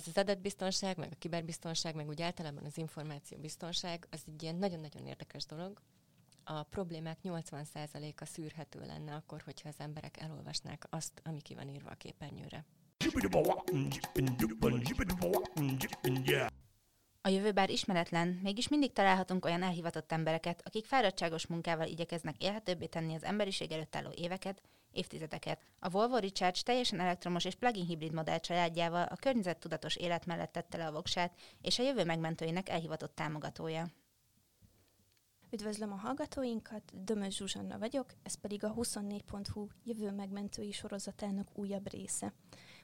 ez az adatbiztonság, meg a kiberbiztonság, meg úgy általában az információbiztonság, az egy ilyen nagyon-nagyon érdekes dolog. A problémák 80%-a szűrhető lenne akkor, hogyha az emberek elolvasnák azt, ami ki van írva a képernyőre. A jövő bár ismeretlen, mégis mindig találhatunk olyan elhivatott embereket, akik fáradtságos munkával igyekeznek élhetőbbé tenni az emberiség előtt álló éveket, évtizedeket. A Volvo Recharge teljesen elektromos és plug-in hibrid modell családjával a környezettudatos élet mellett tette le a voksát, és a jövő megmentőinek elhivatott támogatója. Üdvözlöm a hallgatóinkat, Dömös Zsuzsanna vagyok, ez pedig a 24.hu jövő megmentői sorozatának újabb része.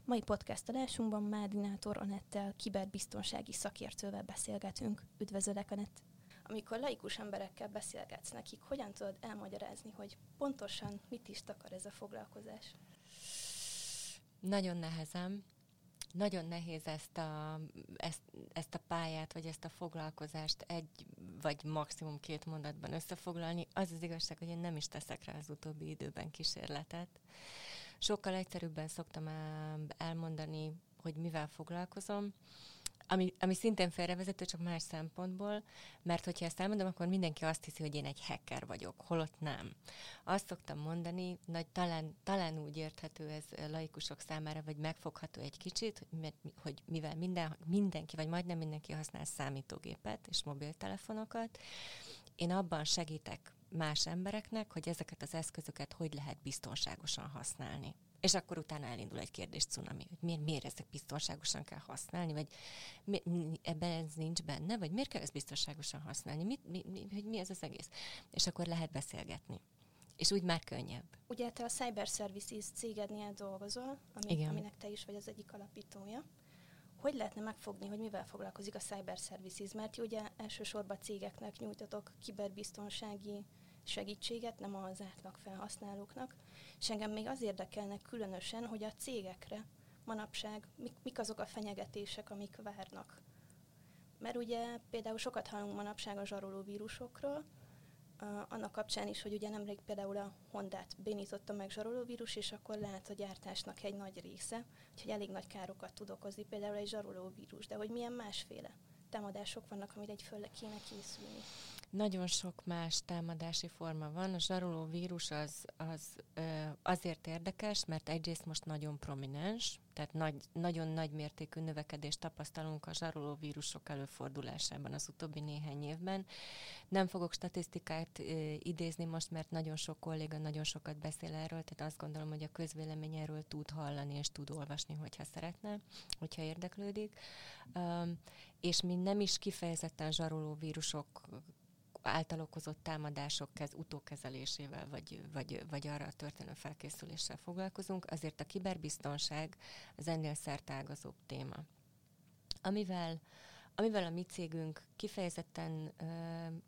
Mai podcast adásunkban Mádinátor Anettel, kiberbiztonsági szakértővel beszélgetünk. Üdvözöllek, Anett! Amikor laikus emberekkel beszélgetsz nekik, hogyan tudod elmagyarázni, hogy pontosan mit is takar ez a foglalkozás? Nagyon nehezem nagyon nehéz ezt a, ezt, ezt a pályát, vagy ezt a foglalkozást egy vagy maximum két mondatban összefoglalni. Az az igazság, hogy én nem is teszek rá az utóbbi időben kísérletet. Sokkal egyszerűbben szoktam elmondani, hogy mivel foglalkozom ami, ami szintén félrevezető, csak más szempontból, mert hogyha ezt elmondom, akkor mindenki azt hiszi, hogy én egy hacker vagyok, holott nem. Azt szoktam mondani, hogy talán, talán úgy érthető ez laikusok számára, vagy megfogható egy kicsit, hogy, hogy mivel minden, mindenki, vagy majdnem mindenki használ számítógépet és mobiltelefonokat, én abban segítek más embereknek, hogy ezeket az eszközöket hogy lehet biztonságosan használni. És akkor utána elindul egy kérdés cunami, hogy miért, miért ezek biztonságosan kell használni, vagy mi, ebben ez nincs benne, vagy miért kell ezt biztonságosan használni, mit, mi, mi, hogy mi ez az egész. És akkor lehet beszélgetni. És úgy már könnyebb. Ugye te a Cyber Services cégednél dolgozol, ami, Igen. aminek te is vagy az egyik alapítója. Hogy lehetne megfogni, hogy mivel foglalkozik a Cyber Services? Mert ugye elsősorban cégeknek nyújtatok kiberbiztonsági segítséget, nem az átlag felhasználóknak. És engem még az érdekelnek különösen, hogy a cégekre manapság mik, mik azok a fenyegetések, amik várnak. Mert ugye például sokat hallunk manapság a zsaroló vírusokról, annak kapcsán is, hogy ugye nemrég például a Hondát bénította meg zsarolóvírus, és akkor lehet a gyártásnak egy nagy része, úgyhogy elég nagy károkat tud okozni például egy zsarolóvírus, de hogy milyen másféle támadások vannak, amire egy föl kéne készülni. Nagyon sok más támadási forma van. A zsaroló vírus az, az azért érdekes, mert egyrészt most nagyon prominens, tehát nagy, nagyon nagy mértékű növekedést tapasztalunk a zsaroló vírusok előfordulásában az utóbbi néhány évben. Nem fogok statisztikát idézni most, mert nagyon sok kolléga nagyon sokat beszél erről, tehát azt gondolom, hogy a közvélemény erről tud hallani és tud olvasni, hogyha szeretne, hogyha érdeklődik. és mi nem is kifejezetten zsaroló vírusok által okozott támadások kez, utókezelésével, vagy, vagy, vagy arra a történő felkészüléssel foglalkozunk, azért a kiberbiztonság az ennél szertágazóbb téma. Amivel, amivel a mi cégünk kifejezetten,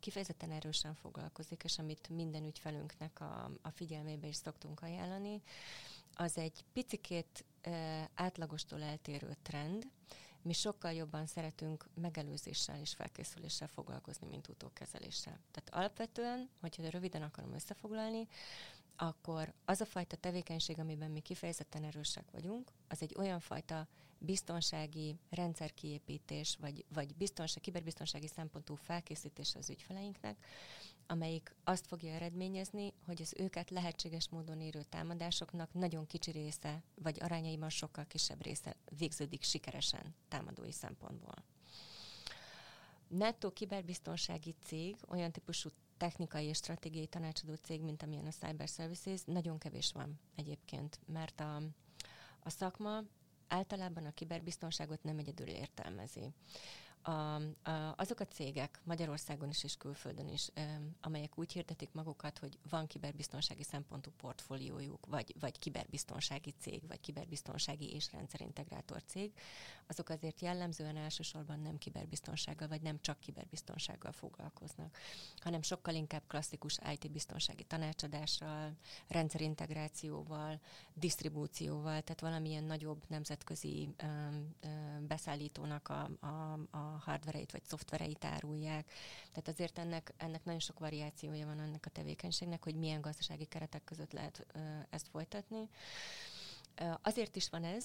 kifejezetten erősen foglalkozik, és amit minden ügyfelünknek a, a figyelmébe is szoktunk ajánlani, az egy picikét átlagostól eltérő trend, mi sokkal jobban szeretünk megelőzéssel és felkészüléssel foglalkozni, mint utókezeléssel. Tehát alapvetően, hogyha röviden akarom összefoglalni, akkor az a fajta tevékenység, amiben mi kifejezetten erősek vagyunk, az egy olyan fajta biztonsági rendszerkiépítés, vagy, vagy biztonság, kiberbiztonsági szempontú felkészítés az ügyfeleinknek, amelyik azt fogja eredményezni, hogy az őket lehetséges módon érő támadásoknak nagyon kicsi része, vagy arányaiban sokkal kisebb része végződik sikeresen támadói szempontból. Netto kiberbiztonsági cég, olyan típusú technikai és stratégiai tanácsadó cég, mint amilyen a Cyber Services, nagyon kevés van egyébként, mert a, a szakma általában a kiberbiztonságot nem egyedül értelmezi a, a, azok a cégek Magyarországon is és külföldön is, amelyek úgy hirdetik magukat, hogy van kiberbiztonsági szempontú portfóliójuk, vagy, vagy kiberbiztonsági cég, vagy kiberbiztonsági és rendszerintegrátor cég, azok azért jellemzően elsősorban nem kiberbiztonsággal, vagy nem csak kiberbiztonsággal foglalkoznak, hanem sokkal inkább klasszikus IT biztonsági tanácsadással, rendszerintegrációval, disztribúcióval, tehát valamilyen nagyobb nemzetközi beszállítónak a, a, a hardvereit vagy szoftvereit árulják. Tehát azért ennek, ennek nagyon sok variációja van ennek a tevékenységnek, hogy milyen gazdasági keretek között lehet ezt folytatni. Azért is van ez,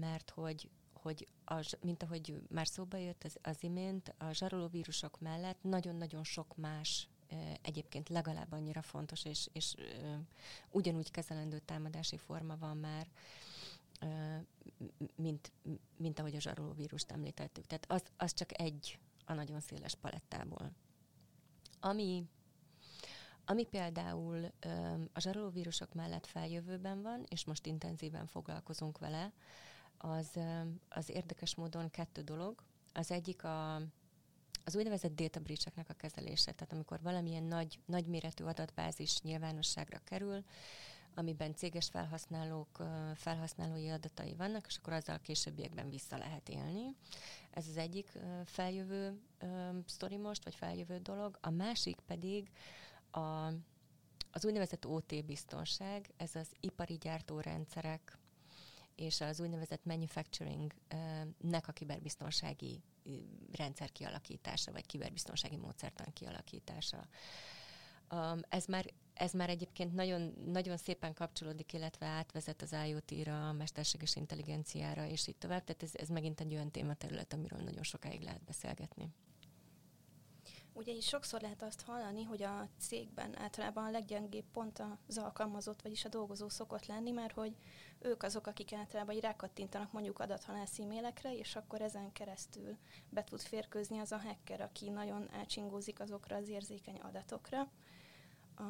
mert hogy hogy az, mint ahogy már szóba jött az, az imént, a zsarolóvírusok mellett nagyon-nagyon sok más egyébként legalább annyira fontos, és, és ugyanúgy kezelendő támadási forma van már, mint, mint ahogy a zsarolóvírust említettük. Tehát az, az csak egy a nagyon széles palettából. Ami, ami például a zsarolóvírusok mellett feljövőben van, és most intenzíven foglalkozunk vele, az, az érdekes módon kettő dolog. Az egyik a, az úgynevezett data breach a kezelése, tehát amikor valamilyen nagy, nagyméretű adatbázis nyilvánosságra kerül, amiben céges felhasználók felhasználói adatai vannak, és akkor azzal későbbiekben vissza lehet élni. Ez az egyik feljövő sztori most, vagy feljövő dolog. A másik pedig a, az úgynevezett OT biztonság, ez az ipari gyártórendszerek és az úgynevezett manufacturing-nek a kiberbiztonsági rendszer kialakítása, vagy kiberbiztonsági módszertan kialakítása. Ez már, ez már egyébként nagyon, nagyon szépen kapcsolódik, illetve átvezet az IoT-ra, a mesterséges intelligenciára, és így tovább. Tehát ez, ez megint egy olyan tématerület, amiről nagyon sokáig lehet beszélgetni. Ugye is sokszor lehet azt hallani, hogy a cégben általában a leggyengébb pont az alkalmazott, vagyis a dolgozó szokott lenni, mert hogy ők azok, akik általában rákattintanak mondjuk adathalász e-mailekre, és akkor ezen keresztül be tud férkőzni az a hacker, aki nagyon elcsingózik azokra az érzékeny adatokra. A,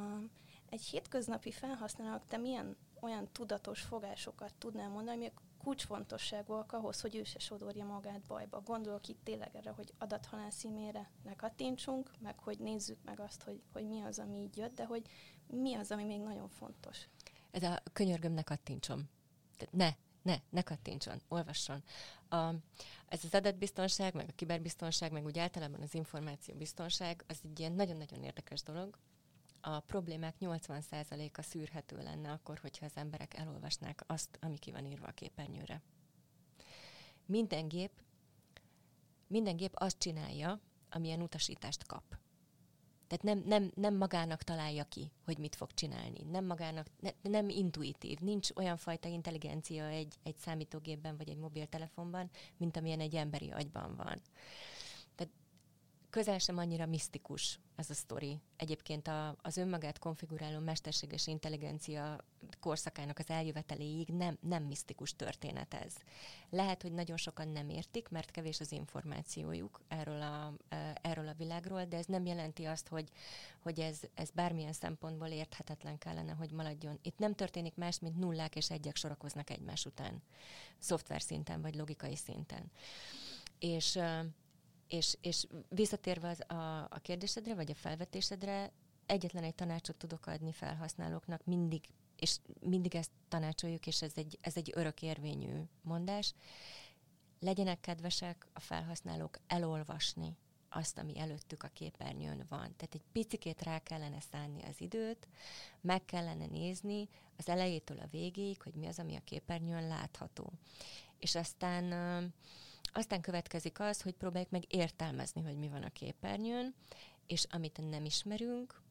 egy hétköznapi felhasználók te milyen olyan tudatos fogásokat tudnál mondani, amik kulcsfontosságúak ahhoz, hogy ő se sodorja magát bajba. Gondolok itt tényleg erre, hogy adathalász e-mailre ne kattintsunk, meg hogy nézzük meg azt, hogy, hogy mi az, ami így jött, de hogy mi az, ami még nagyon fontos. Ez a könyörgöm, ne kattintsom. Ne, ne, ne kattintson, olvasson. A, ez az adatbiztonság, meg a kiberbiztonság, meg úgy általában az információbiztonság, az egy ilyen nagyon-nagyon érdekes dolog, a problémák 80%-a szűrhető lenne akkor, hogyha az emberek elolvasnák azt, ami ki van írva a képernyőre. Minden gép, minden gép azt csinálja, amilyen utasítást kap. Tehát nem, nem, nem magának találja ki, hogy mit fog csinálni. Nem magának, ne, nem intuitív. Nincs olyan fajta intelligencia egy, egy számítógépben vagy egy mobiltelefonban, mint amilyen egy emberi agyban van közel sem annyira misztikus ez a sztori. Egyébként a, az önmagát konfiguráló mesterséges intelligencia korszakának az eljöveteléig nem, nem misztikus történet ez. Lehet, hogy nagyon sokan nem értik, mert kevés az információjuk erről a, erről a világról, de ez nem jelenti azt, hogy, hogy ez, ez bármilyen szempontból érthetetlen kellene, hogy maradjon. Itt nem történik más, mint nullák és egyek sorakoznak egymás után, szoftver szinten vagy logikai szinten. És és, és visszatérve az a, a kérdésedre, vagy a felvetésedre, egyetlen egy tanácsot tudok adni felhasználóknak, mindig, és mindig ezt tanácsoljuk, és ez egy, ez egy örökérvényű mondás. Legyenek kedvesek a felhasználók elolvasni azt, ami előttük a képernyőn van. Tehát egy picikét rá kellene szánni az időt, meg kellene nézni az elejétől a végéig, hogy mi az, ami a képernyőn látható. És aztán aztán következik az, hogy próbáljuk meg értelmezni, hogy mi van a képernyőn, és amit nem ismerünk,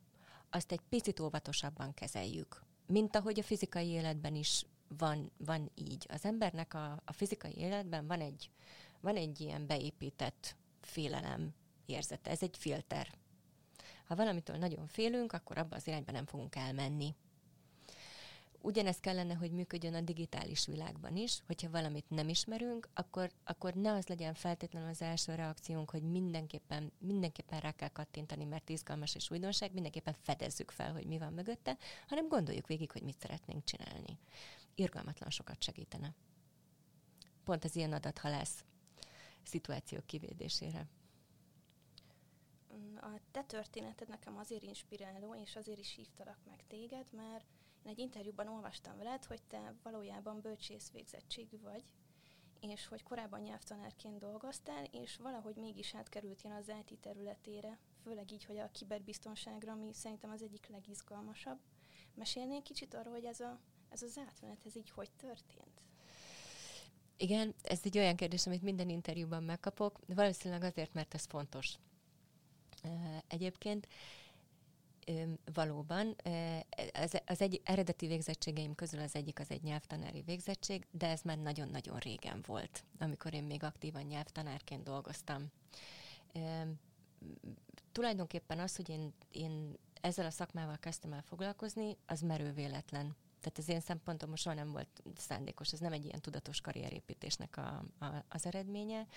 azt egy picit óvatosabban kezeljük. Mint ahogy a fizikai életben is van, van így. Az embernek a, a fizikai életben van egy, van egy ilyen beépített félelem érzete. Ez egy filter. Ha valamitől nagyon félünk, akkor abba az irányba nem fogunk elmenni. Ugyanez kellene, hogy működjön a digitális világban is, hogyha valamit nem ismerünk, akkor, akkor ne az legyen feltétlenül az első reakciónk, hogy mindenképpen, mindenképpen rá kell kattintani, mert izgalmas és újdonság, mindenképpen fedezzük fel, hogy mi van mögötte, hanem gondoljuk végig, hogy mit szeretnénk csinálni. Irgalmatlan sokat segítene. Pont az ilyen adathalász szituációk kivédésére. A te történeted nekem azért inspiráló, és azért is hívtalak meg téged, mert én egy interjúban olvastam veled, hogy te valójában bölcsész végzettségű vagy, és hogy korábban nyelvtanárként dolgoztál, és valahogy mégis átkerült az IT területére, főleg így, hogy a kiberbiztonságra, ami szerintem az egyik legizgalmasabb. Mesélnél kicsit arról, hogy ez, a, ez az átmenet, ez így hogy történt? Igen, ez egy olyan kérdés, amit minden interjúban megkapok, valószínűleg azért, mert ez fontos. Egyébként valóban. Az, az egy eredeti végzettségeim közül az egyik az egy nyelvtanári végzettség, de ez már nagyon-nagyon régen volt, amikor én még aktívan nyelvtanárként dolgoztam. Tulajdonképpen az, hogy én, én ezzel a szakmával kezdtem el foglalkozni, az merő véletlen. Tehát az én szempontom soha nem volt szándékos, ez nem egy ilyen tudatos karrierépítésnek a, a, az eredménye.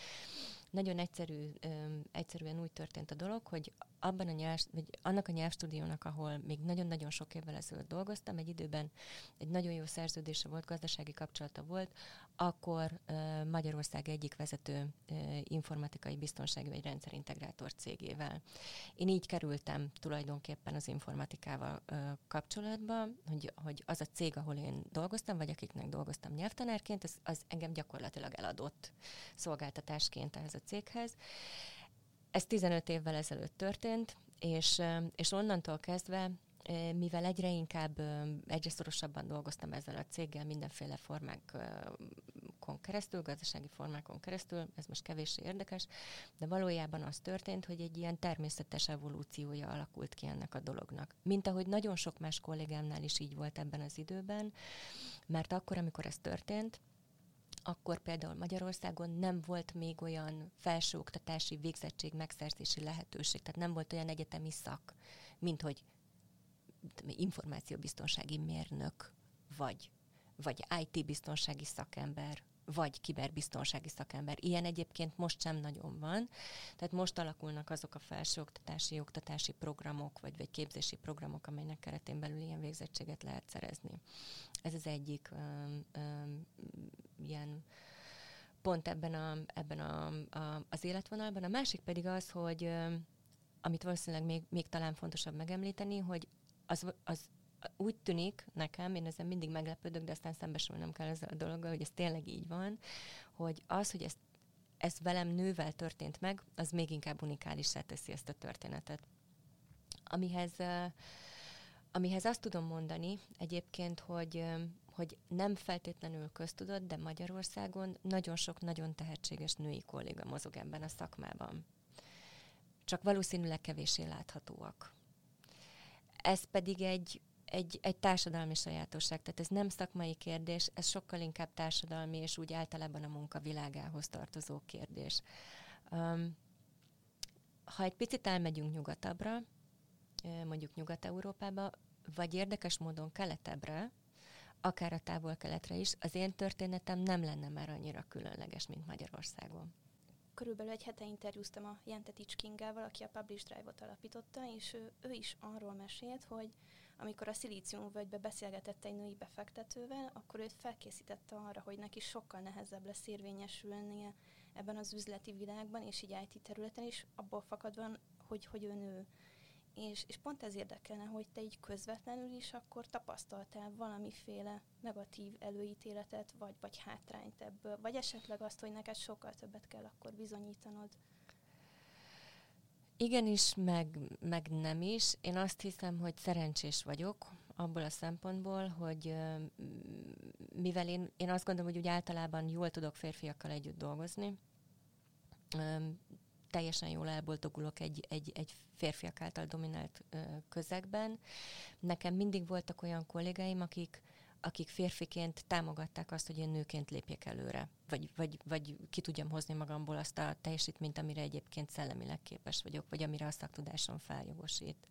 Nagyon egyszerű, öm, egyszerűen úgy történt a dolog, hogy abban a nyelv, vagy annak a nyelvstúdiónak, ahol még nagyon-nagyon sok évvel ezelőtt dolgoztam, egy időben egy nagyon jó szerződése volt, gazdasági kapcsolata volt, akkor uh, Magyarország egyik vezető uh, informatikai biztonsági vagy rendszerintegrátor cégével. Én így kerültem tulajdonképpen az informatikával uh, kapcsolatba, hogy, hogy az a cég, ahol én dolgoztam, vagy akiknek dolgoztam nyelvtanárként, az, az engem gyakorlatilag eladott szolgáltatásként ehhez a céghez. Ez 15 évvel ezelőtt történt, és, és onnantól kezdve mivel egyre inkább, egyre szorosabban dolgoztam ezzel a céggel mindenféle formákon keresztül, gazdasági formákon keresztül, ez most kevéssé érdekes, de valójában az történt, hogy egy ilyen természetes evolúciója alakult ki ennek a dolognak. Mint ahogy nagyon sok más kollégámnál is így volt ebben az időben, mert akkor, amikor ez történt, akkor például Magyarországon nem volt még olyan felsőoktatási végzettség megszerzési lehetőség, tehát nem volt olyan egyetemi szak, mint hogy információbiztonsági mérnök, vagy, vagy IT-biztonsági szakember, vagy kiberbiztonsági szakember. Ilyen egyébként most sem nagyon van. Tehát most alakulnak azok a felsőoktatási oktatási programok, vagy, vagy képzési programok, amelynek keretén belül ilyen végzettséget lehet szerezni. Ez az egyik um, um, ilyen pont ebben, a, ebben a, a, az életvonalban. A másik pedig az, hogy amit valószínűleg még, még talán fontosabb megemlíteni, hogy az, az úgy tűnik nekem, én ezen mindig meglepődök, de aztán szembesülnem kell ezzel a dologgal, hogy ez tényleg így van, hogy az, hogy ezt, ez velem nővel történt meg, az még inkább unikálisá teszi ezt a történetet. Amihez, amihez azt tudom mondani egyébként, hogy, hogy nem feltétlenül köztudott, de Magyarországon nagyon sok nagyon tehetséges női kolléga mozog ebben a szakmában. Csak valószínűleg kevésé láthatóak. Ez pedig egy egy, egy társadalmi sajátosság, tehát ez nem szakmai kérdés, ez sokkal inkább társadalmi és úgy általában a munka világához tartozó kérdés. Um, ha egy picit elmegyünk nyugatabbra, mondjuk Nyugat-Európába, vagy érdekes módon keletebbre, akár a távol-keletre is, az én történetem nem lenne már annyira különleges, mint Magyarországon. Körülbelül egy hete interjúztam a Jentetics Kingával, aki a Publish Drive-ot alapította, és ő, ő is arról mesélt, hogy amikor a völgybe beszélgetett egy női befektetővel, akkor őt felkészítette arra, hogy neki sokkal nehezebb lesz érvényesülnie ebben az üzleti világban, és így IT területen is, abból fakadva, hogy, hogy ő nő. És, és pont ez érdekelne, hogy te így közvetlenül is akkor tapasztaltál valamiféle negatív előítéletet, vagy, vagy hátrányt ebből, vagy esetleg azt, hogy neked sokkal többet kell akkor bizonyítanod. Igenis, meg, meg nem is. Én azt hiszem, hogy szerencsés vagyok abból a szempontból, hogy mivel én, én azt gondolom, hogy úgy általában jól tudok férfiakkal együtt dolgozni, teljesen jól elboldogulok egy, egy, egy férfiak által dominált közegben. Nekem mindig voltak olyan kollégáim, akik, akik férfiként támogatták azt, hogy én nőként lépjek előre, vagy, vagy, vagy ki tudjam hozni magamból azt a teljesítményt, amire egyébként szellemileg képes vagyok, vagy amire a szaktudásom feljogosít.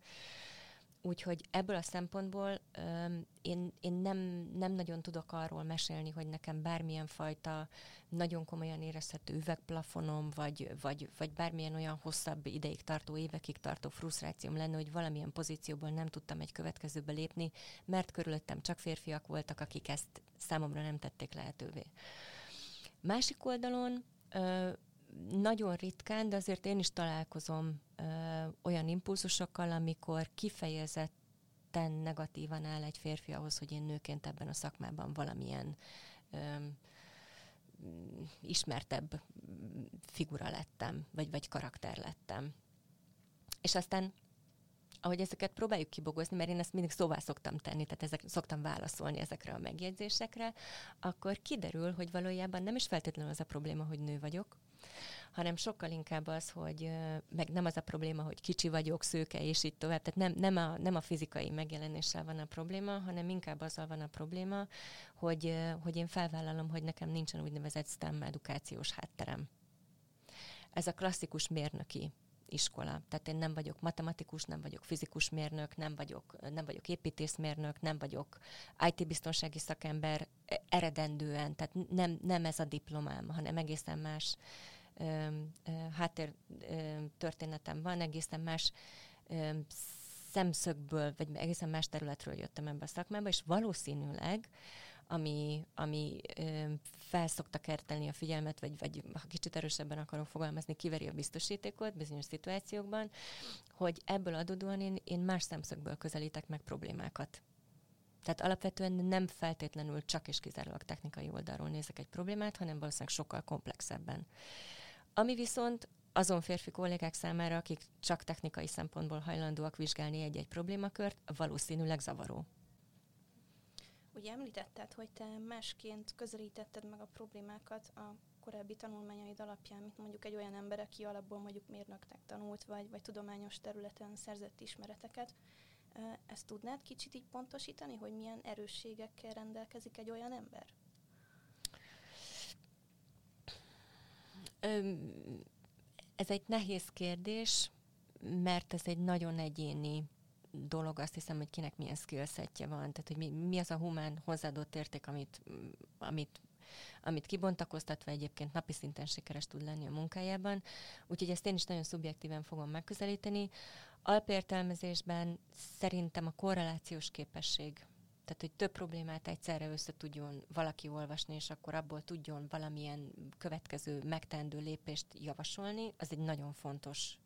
Úgyhogy ebből a szempontból um, én, én nem, nem nagyon tudok arról mesélni, hogy nekem bármilyen fajta nagyon komolyan érezhető üvegplafonom, vagy, vagy, vagy bármilyen olyan hosszabb ideig tartó, évekig tartó frusztrációm lenne, hogy valamilyen pozícióból nem tudtam egy következőbe lépni, mert körülöttem csak férfiak voltak, akik ezt számomra nem tették lehetővé. Másik oldalon nagyon ritkán, de azért én is találkozom ö, olyan impulzusokkal, amikor kifejezetten negatívan áll egy férfi ahhoz, hogy én nőként ebben a szakmában valamilyen ö, ismertebb figura lettem, vagy, vagy karakter lettem. És aztán ahogy ezeket próbáljuk kibogozni, mert én ezt mindig szóvá szoktam tenni, tehát ezek, szoktam válaszolni ezekre a megjegyzésekre, akkor kiderül, hogy valójában nem is feltétlenül az a probléma, hogy nő vagyok, hanem sokkal inkább az, hogy meg nem az a probléma, hogy kicsi vagyok, szőke, és így tovább. Tehát nem, nem, a, nem a fizikai megjelenéssel van a probléma, hanem inkább azzal van a probléma, hogy, hogy én felvállalom, hogy nekem nincsen úgynevezett STEM edukációs hátterem. Ez a klasszikus mérnöki iskola. Tehát én nem vagyok matematikus, nem vagyok fizikus mérnök, nem vagyok, nem vagyok építészmérnök, nem vagyok IT-biztonsági szakember e, eredendően, tehát nem, nem ez a diplomám, hanem egészen más ö, ö, háttér ö, történetem van, egészen más szemszögből, vagy egészen más területről jöttem ebbe a szakmába, és valószínűleg ami, ami felszokta kertelni a figyelmet, vagy, vagy ha kicsit erősebben akarom fogalmazni, kiveri a biztosítékot bizonyos szituációkban, hogy ebből adódóan én, én más szemszögből közelítek meg problémákat. Tehát alapvetően nem feltétlenül csak és kizárólag technikai oldalról nézek egy problémát, hanem valószínűleg sokkal komplexebben. Ami viszont azon férfi kollégák számára, akik csak technikai szempontból hajlandóak vizsgálni egy-egy problémakört, valószínűleg zavaró. Ugye említetted, hogy te másként közelítetted meg a problémákat a korábbi tanulmányaid alapján, mint mondjuk egy olyan ember, aki alapból mondjuk mérnöknek tanult, vagy, vagy tudományos területen szerzett ismereteket. Ezt tudnád kicsit így pontosítani, hogy milyen erősségekkel rendelkezik egy olyan ember? Ez egy nehéz kérdés, mert ez egy nagyon egyéni dolog, azt hiszem, hogy kinek milyen skillsetje van, tehát hogy mi, mi az a humán hozzáadott érték, amit, amit amit kibontakoztatva egyébként napi szinten sikeres tud lenni a munkájában. Úgyhogy ezt én is nagyon szubjektíven fogom megközelíteni. Alpértelmezésben szerintem a korrelációs képesség, tehát hogy több problémát egyszerre össze tudjon valaki olvasni, és akkor abból tudjon valamilyen következő megtendő lépést javasolni, az egy nagyon fontos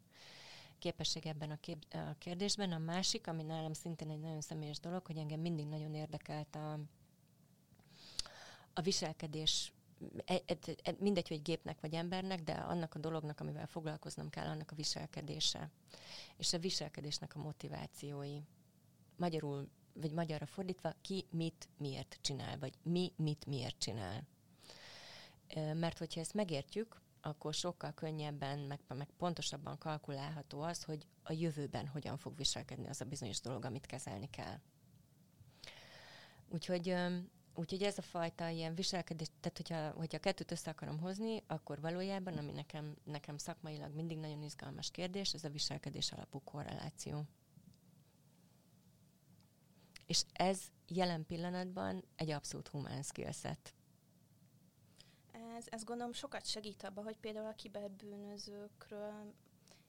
képesség ebben a, kép, a kérdésben. A másik, ami nálam szintén egy nagyon személyes dolog, hogy engem mindig nagyon érdekelt a, a viselkedés e, e, e, mindegy, hogy gépnek vagy embernek, de annak a dolognak, amivel foglalkoznom kell, annak a viselkedése. És a viselkedésnek a motivációi. Magyarul, vagy magyarra fordítva, ki mit miért csinál, vagy mi mit miért csinál. Mert hogyha ezt megértjük, akkor sokkal könnyebben, meg, meg pontosabban kalkulálható az, hogy a jövőben hogyan fog viselkedni az a bizonyos dolog, amit kezelni kell. Úgyhogy, úgyhogy ez a fajta ilyen viselkedés, tehát hogyha, hogyha kettőt össze akarom hozni, akkor valójában, ami nekem, nekem szakmailag mindig nagyon izgalmas kérdés, ez a viselkedés alapú korreláció. És ez jelen pillanatban egy abszolút humán skillset ez, ez gondolom sokat segít abban, hogy például a kiberbűnözőkről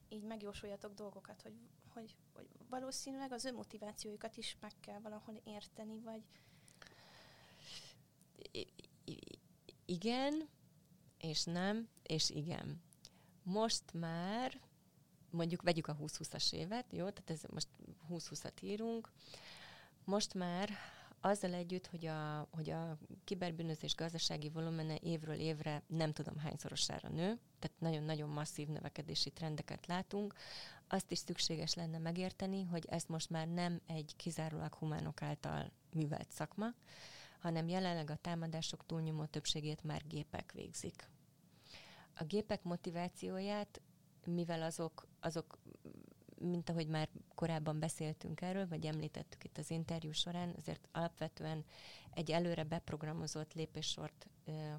így megjósoljatok dolgokat, hogy, hogy, hogy valószínűleg az ő motivációjukat is meg kell valahol érteni, vagy... igen, és nem, és igen. Most már, mondjuk vegyük a 20-20-as évet, jó? Tehát ez most 20-20-at írunk. Most már azzal együtt, hogy a, hogy a kiberbűnözés gazdasági volumene évről évre nem tudom hányszorosára nő, tehát nagyon-nagyon masszív növekedési trendeket látunk, azt is szükséges lenne megérteni, hogy ez most már nem egy kizárólag humánok által művelt szakma, hanem jelenleg a támadások túlnyomó többségét már gépek végzik. A gépek motivációját, mivel azok, azok mint ahogy már korábban beszéltünk erről, vagy említettük itt az interjú során, azért alapvetően egy előre beprogramozott lépéssort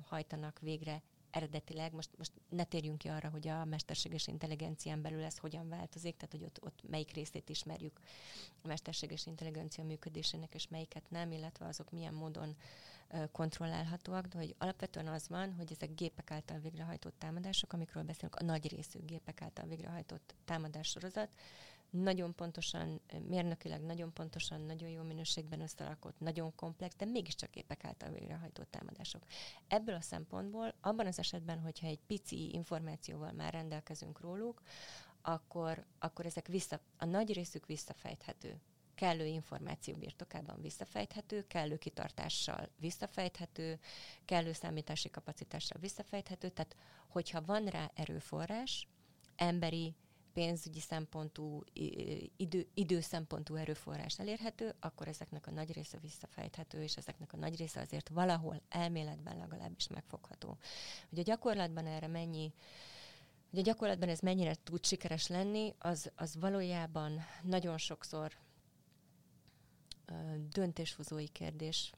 hajtanak végre eredetileg, most, most ne térjünk ki arra, hogy a mesterséges intelligencián belül ez hogyan változik, tehát hogy ott, ott melyik részét ismerjük a mesterséges intelligencia működésének, és melyiket nem, illetve azok milyen módon kontrollálhatóak, de hogy alapvetően az van, hogy ezek gépek által végrehajtott támadások, amikről beszélünk, a nagy részű gépek által végrehajtott támadássorozat, nagyon pontosan, mérnökileg nagyon pontosan, nagyon jó minőségben összerakott, nagyon komplex, de mégiscsak gépek által végrehajtott támadások. Ebből a szempontból, abban az esetben, hogyha egy pici információval már rendelkezünk róluk, akkor, akkor ezek vissza, a nagy részük visszafejthető kellő információ birtokában visszafejthető, kellő kitartással visszafejthető, kellő számítási kapacitással visszafejthető, tehát hogyha van rá erőforrás, emberi, pénzügyi szempontú, idő, időszempontú erőforrás elérhető, akkor ezeknek a nagy része visszafejthető, és ezeknek a nagy része azért valahol elméletben legalábbis megfogható. Hogy a gyakorlatban erre mennyi Hogy a gyakorlatban ez mennyire tud sikeres lenni, az, az valójában nagyon sokszor döntéshozói kérdés.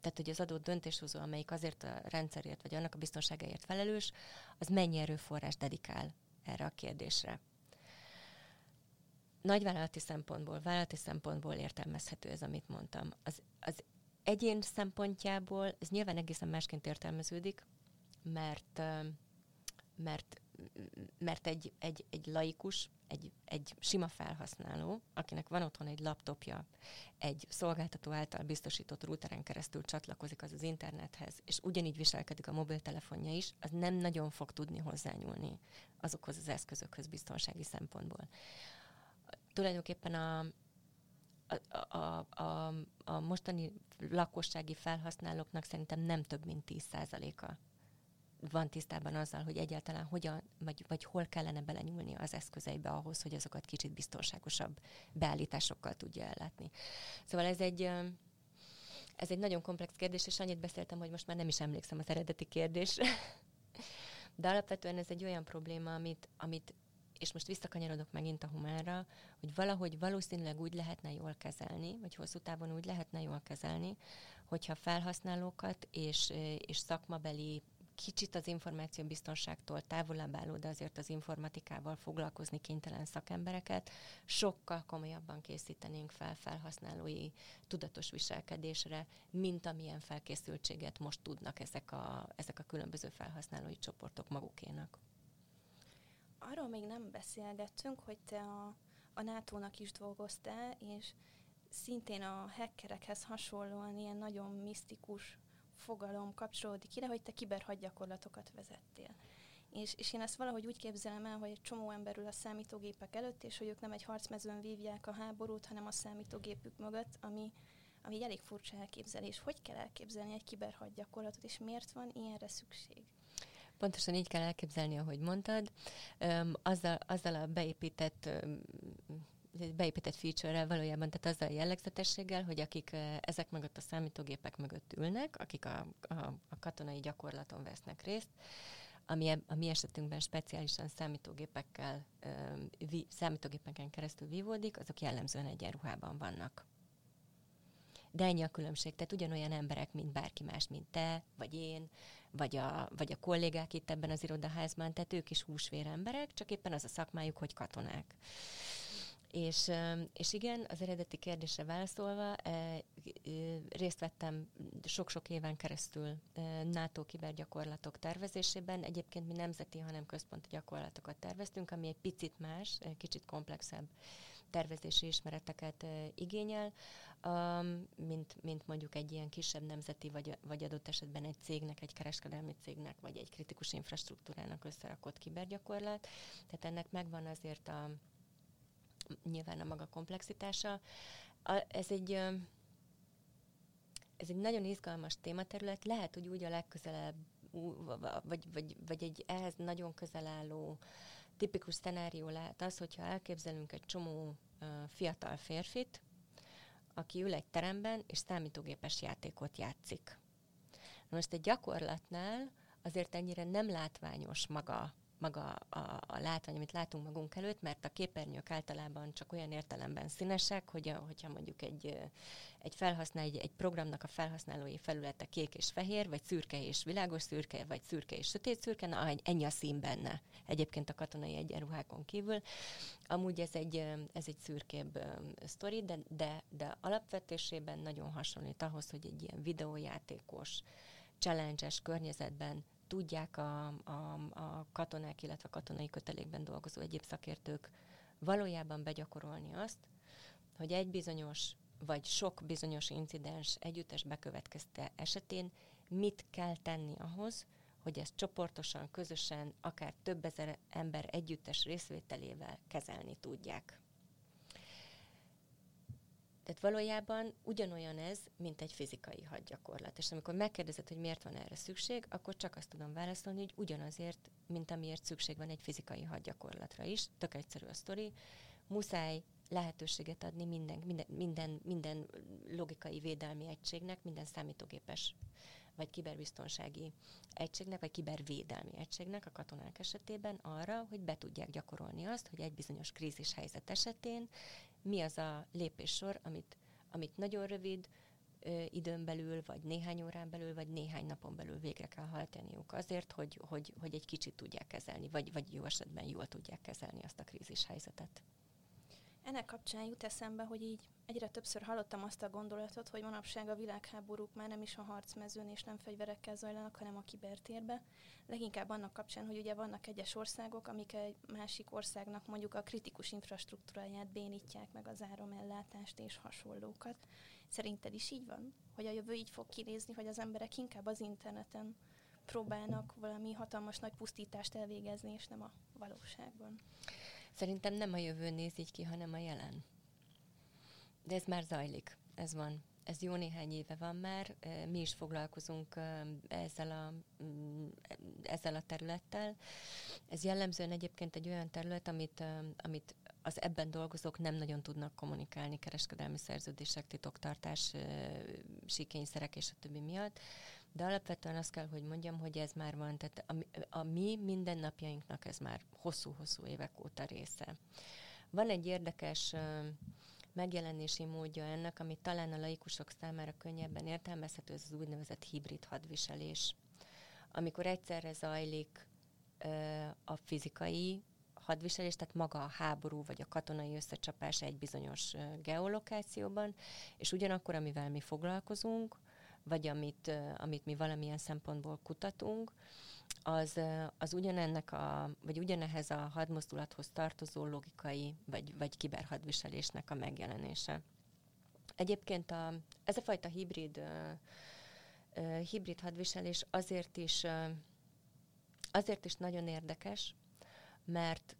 Tehát, hogy az adott döntéshozó, amelyik azért a rendszerért, vagy annak a biztonságáért felelős, az mennyi erőforrás dedikál erre a kérdésre. Nagyvállalati szempontból, vállalati szempontból értelmezhető ez, amit mondtam. Az, az egyén szempontjából ez nyilván egészen másként értelmeződik, mert, mert, mert egy, egy, egy laikus, egy, egy sima felhasználó, akinek van otthon egy laptopja, egy szolgáltató által biztosított routeren keresztül csatlakozik az az internethez, és ugyanígy viselkedik a mobiltelefonja is, az nem nagyon fog tudni hozzányúlni azokhoz az eszközökhöz biztonsági szempontból. Tulajdonképpen a, a, a, a, a mostani lakossági felhasználóknak szerintem nem több, mint 10%-a van tisztában azzal, hogy egyáltalán hogyan, vagy, vagy hol kellene belenyúlni az eszközeibe ahhoz, hogy azokat kicsit biztonságosabb beállításokkal tudja ellátni. Szóval ez egy, ez egy nagyon komplex kérdés, és annyit beszéltem, hogy most már nem is emlékszem az eredeti kérdésre. De alapvetően ez egy olyan probléma, amit, amit és most visszakanyarodok megint a humánra, hogy valahogy valószínűleg úgy lehetne jól kezelni, vagy hosszú távon úgy lehetne jól kezelni, hogyha felhasználókat és, és szakmabeli kicsit az információbiztonságtól távolabb álló, de azért az informatikával foglalkozni kénytelen szakembereket sokkal komolyabban készítenénk fel felhasználói tudatos viselkedésre, mint amilyen felkészültséget most tudnak ezek a, ezek a különböző felhasználói csoportok magukénak. Arról még nem beszélgettünk, hogy te a, a NATO-nak is dolgoztál, és szintén a hackerekhez hasonlóan ilyen nagyon misztikus fogalom kapcsolódik ide, hogy te kiberhadgyakorlatokat vezettél. És, és én ezt valahogy úgy képzelem el, hogy egy csomó ember ül a számítógépek előtt, és hogy ők nem egy harcmezőn vívják a háborút, hanem a számítógépük mögött, ami, ami egy elég furcsa elképzelés. Hogy kell elképzelni egy kiberhadgyakorlatot, és miért van ilyenre szükség? Pontosan így kell elképzelni, ahogy mondtad. Azzal, azzal a beépített beépített feature-rel valójában, tehát azzal a jellegzetességgel, hogy akik ezek mögött a számítógépek mögött ülnek, akik a, a, a katonai gyakorlaton vesznek részt, ami a mi esetünkben speciálisan számítógépekkel, számítógépeken keresztül vívódik, azok jellemzően egyenruhában vannak. De ennyi a különbség. Tehát ugyanolyan emberek, mint bárki más, mint te, vagy én, vagy a, vagy a kollégák itt ebben az irodaházban, tehát ők is húsvér emberek, csak éppen az a szakmájuk, hogy katonák. És, és igen, az eredeti kérdésre válaszolva, részt vettem sok-sok éven keresztül NATO kibergyakorlatok tervezésében. Egyébként mi nemzeti, hanem központi gyakorlatokat terveztünk, ami egy picit más, kicsit komplexebb tervezési ismereteket igényel, mint, mint mondjuk egy ilyen kisebb nemzeti, vagy, vagy adott esetben egy cégnek, egy kereskedelmi cégnek, vagy egy kritikus infrastruktúrának összerakott kibergyakorlat. Tehát ennek megvan azért a nyilván a maga komplexitása. A, ez egy ez egy nagyon izgalmas tématerület, lehet, hogy úgy a legközelebb, vagy, vagy, vagy egy ehhez nagyon közel álló tipikus szenárió lehet az, hogyha elképzelünk egy csomó uh, fiatal férfit, aki ül egy teremben, és számítógépes játékot játszik. Most egy gyakorlatnál azért ennyire nem látványos maga maga a, a látvány, amit látunk magunk előtt, mert a képernyők általában csak olyan értelemben színesek, hogy a, hogyha mondjuk egy, egy felhasznál, egy, egy programnak a felhasználói felülete kék és fehér, vagy szürke és világos szürke, vagy szürke és sötét szürke, na ennyi a szín benne. Egyébként a katonai egyenruhákon kívül. Amúgy ez egy, ez egy szürkébb sztori, de, de, de alapvetésében nagyon hasonlít ahhoz, hogy egy ilyen videójátékos, challenge környezetben tudják a, a, a katonák, illetve a katonai kötelékben dolgozó egyéb szakértők valójában begyakorolni azt, hogy egy bizonyos vagy sok bizonyos incidens együttes bekövetkezte esetén mit kell tenni ahhoz, hogy ezt csoportosan, közösen, akár több ezer ember együttes részvételével kezelni tudják. Tehát valójában ugyanolyan ez, mint egy fizikai hadgyakorlat. És amikor megkérdezed, hogy miért van erre szükség, akkor csak azt tudom válaszolni, hogy ugyanazért, mint amiért szükség van egy fizikai hadgyakorlatra is. Tök egyszerű a sztori. Muszáj lehetőséget adni minden, minden, minden, minden logikai védelmi egységnek, minden számítógépes vagy kiberbiztonsági egységnek, vagy kibervédelmi egységnek a katonák esetében arra, hogy be tudják gyakorolni azt, hogy egy bizonyos krízis helyzet esetén mi az a lépéssor, amit, amit nagyon rövid, időn belül, vagy néhány órán belül, vagy néhány napon belül végre kell hajtaniuk azért, hogy, hogy, hogy egy kicsit tudják kezelni, vagy, vagy jó esetben jól tudják kezelni azt a krízis helyzetet. Ennek kapcsán jut eszembe, hogy így egyre többször hallottam azt a gondolatot, hogy manapság a világháborúk már nem is a harcmezőn és nem fegyverekkel zajlanak, hanem a kibertérbe. Leginkább annak kapcsán, hogy ugye vannak egyes országok, amik egy másik országnak mondjuk a kritikus infrastruktúráját bénítják meg az áramellátást és hasonlókat. Szerinted is így van? Hogy a jövő így fog kinézni, hogy az emberek inkább az interneten próbálnak valami hatalmas nagy pusztítást elvégezni, és nem a valóságban? Szerintem nem a jövő néz így ki, hanem a jelen. De ez már zajlik, ez van. Ez jó néhány éve van már, mi is foglalkozunk ezzel a, mm, ezzel a területtel. Ez jellemzően egyébként egy olyan terület, amit, amit az ebben dolgozók nem nagyon tudnak kommunikálni kereskedelmi szerződések, titoktartás, sikényszerek és a többi miatt. De alapvetően azt kell, hogy mondjam, hogy ez már van, tehát a, a mi mindennapjainknak ez már hosszú-hosszú évek óta része. Van egy érdekes megjelenési módja ennek, ami talán a laikusok számára könnyebben értelmezhető, ez az úgynevezett hibrid hadviselés. Amikor egyszerre zajlik a fizikai hadviselés, tehát maga a háború vagy a katonai összecsapás egy bizonyos geolokációban, és ugyanakkor, amivel mi foglalkozunk, vagy amit, amit mi valamilyen szempontból kutatunk, az, az ugyanennek a, vagy ugyanehhez a hadmozdulathoz tartozó logikai, vagy, vagy kiberhadviselésnek a megjelenése. Egyébként a, ez a fajta hibrid, hibrid hadviselés azért is, azért is nagyon érdekes, mert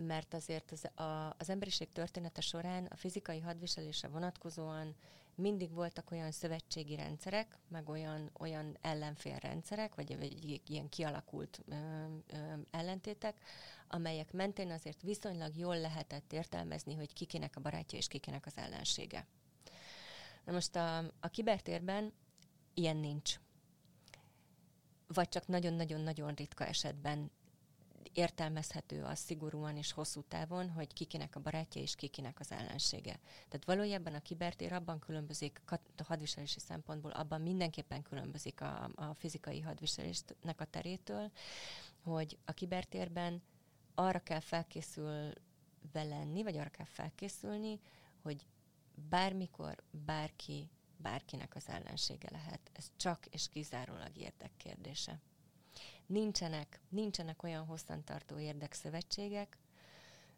mert azért az, a, az emberiség története során a fizikai hadviselésre vonatkozóan mindig voltak olyan szövetségi rendszerek, meg olyan, olyan ellenfélrendszerek, vagy, vagy ilyen kialakult ö, ö, ellentétek, amelyek mentén azért viszonylag jól lehetett értelmezni, hogy kikinek a barátja és kikinek az ellensége. Na most a, a kibertérben ilyen nincs. Vagy csak nagyon-nagyon-nagyon ritka esetben értelmezhető az szigorúan és hosszú távon, hogy kikinek a barátja és kikinek az ellensége. Tehát valójában a kibertér abban különbözik, a hadviselési szempontból abban mindenképpen különbözik a, a fizikai hadviselésnek a terétől, hogy a kibertérben arra kell felkészülve lenni, vagy arra kell felkészülni, hogy bármikor, bárki, bárkinek az ellensége lehet. Ez csak és kizárólag érdekkérdése nincsenek, nincsenek olyan hosszantartó érdekszövetségek,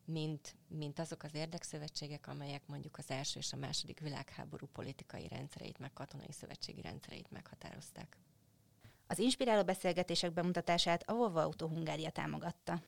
mint, mint azok az érdekszövetségek, amelyek mondjuk az első és a második világháború politikai rendszereit, meg katonai szövetségi rendszereit meghatározták. Az inspiráló beszélgetések bemutatását a Volvo Auto Hungária támogatta.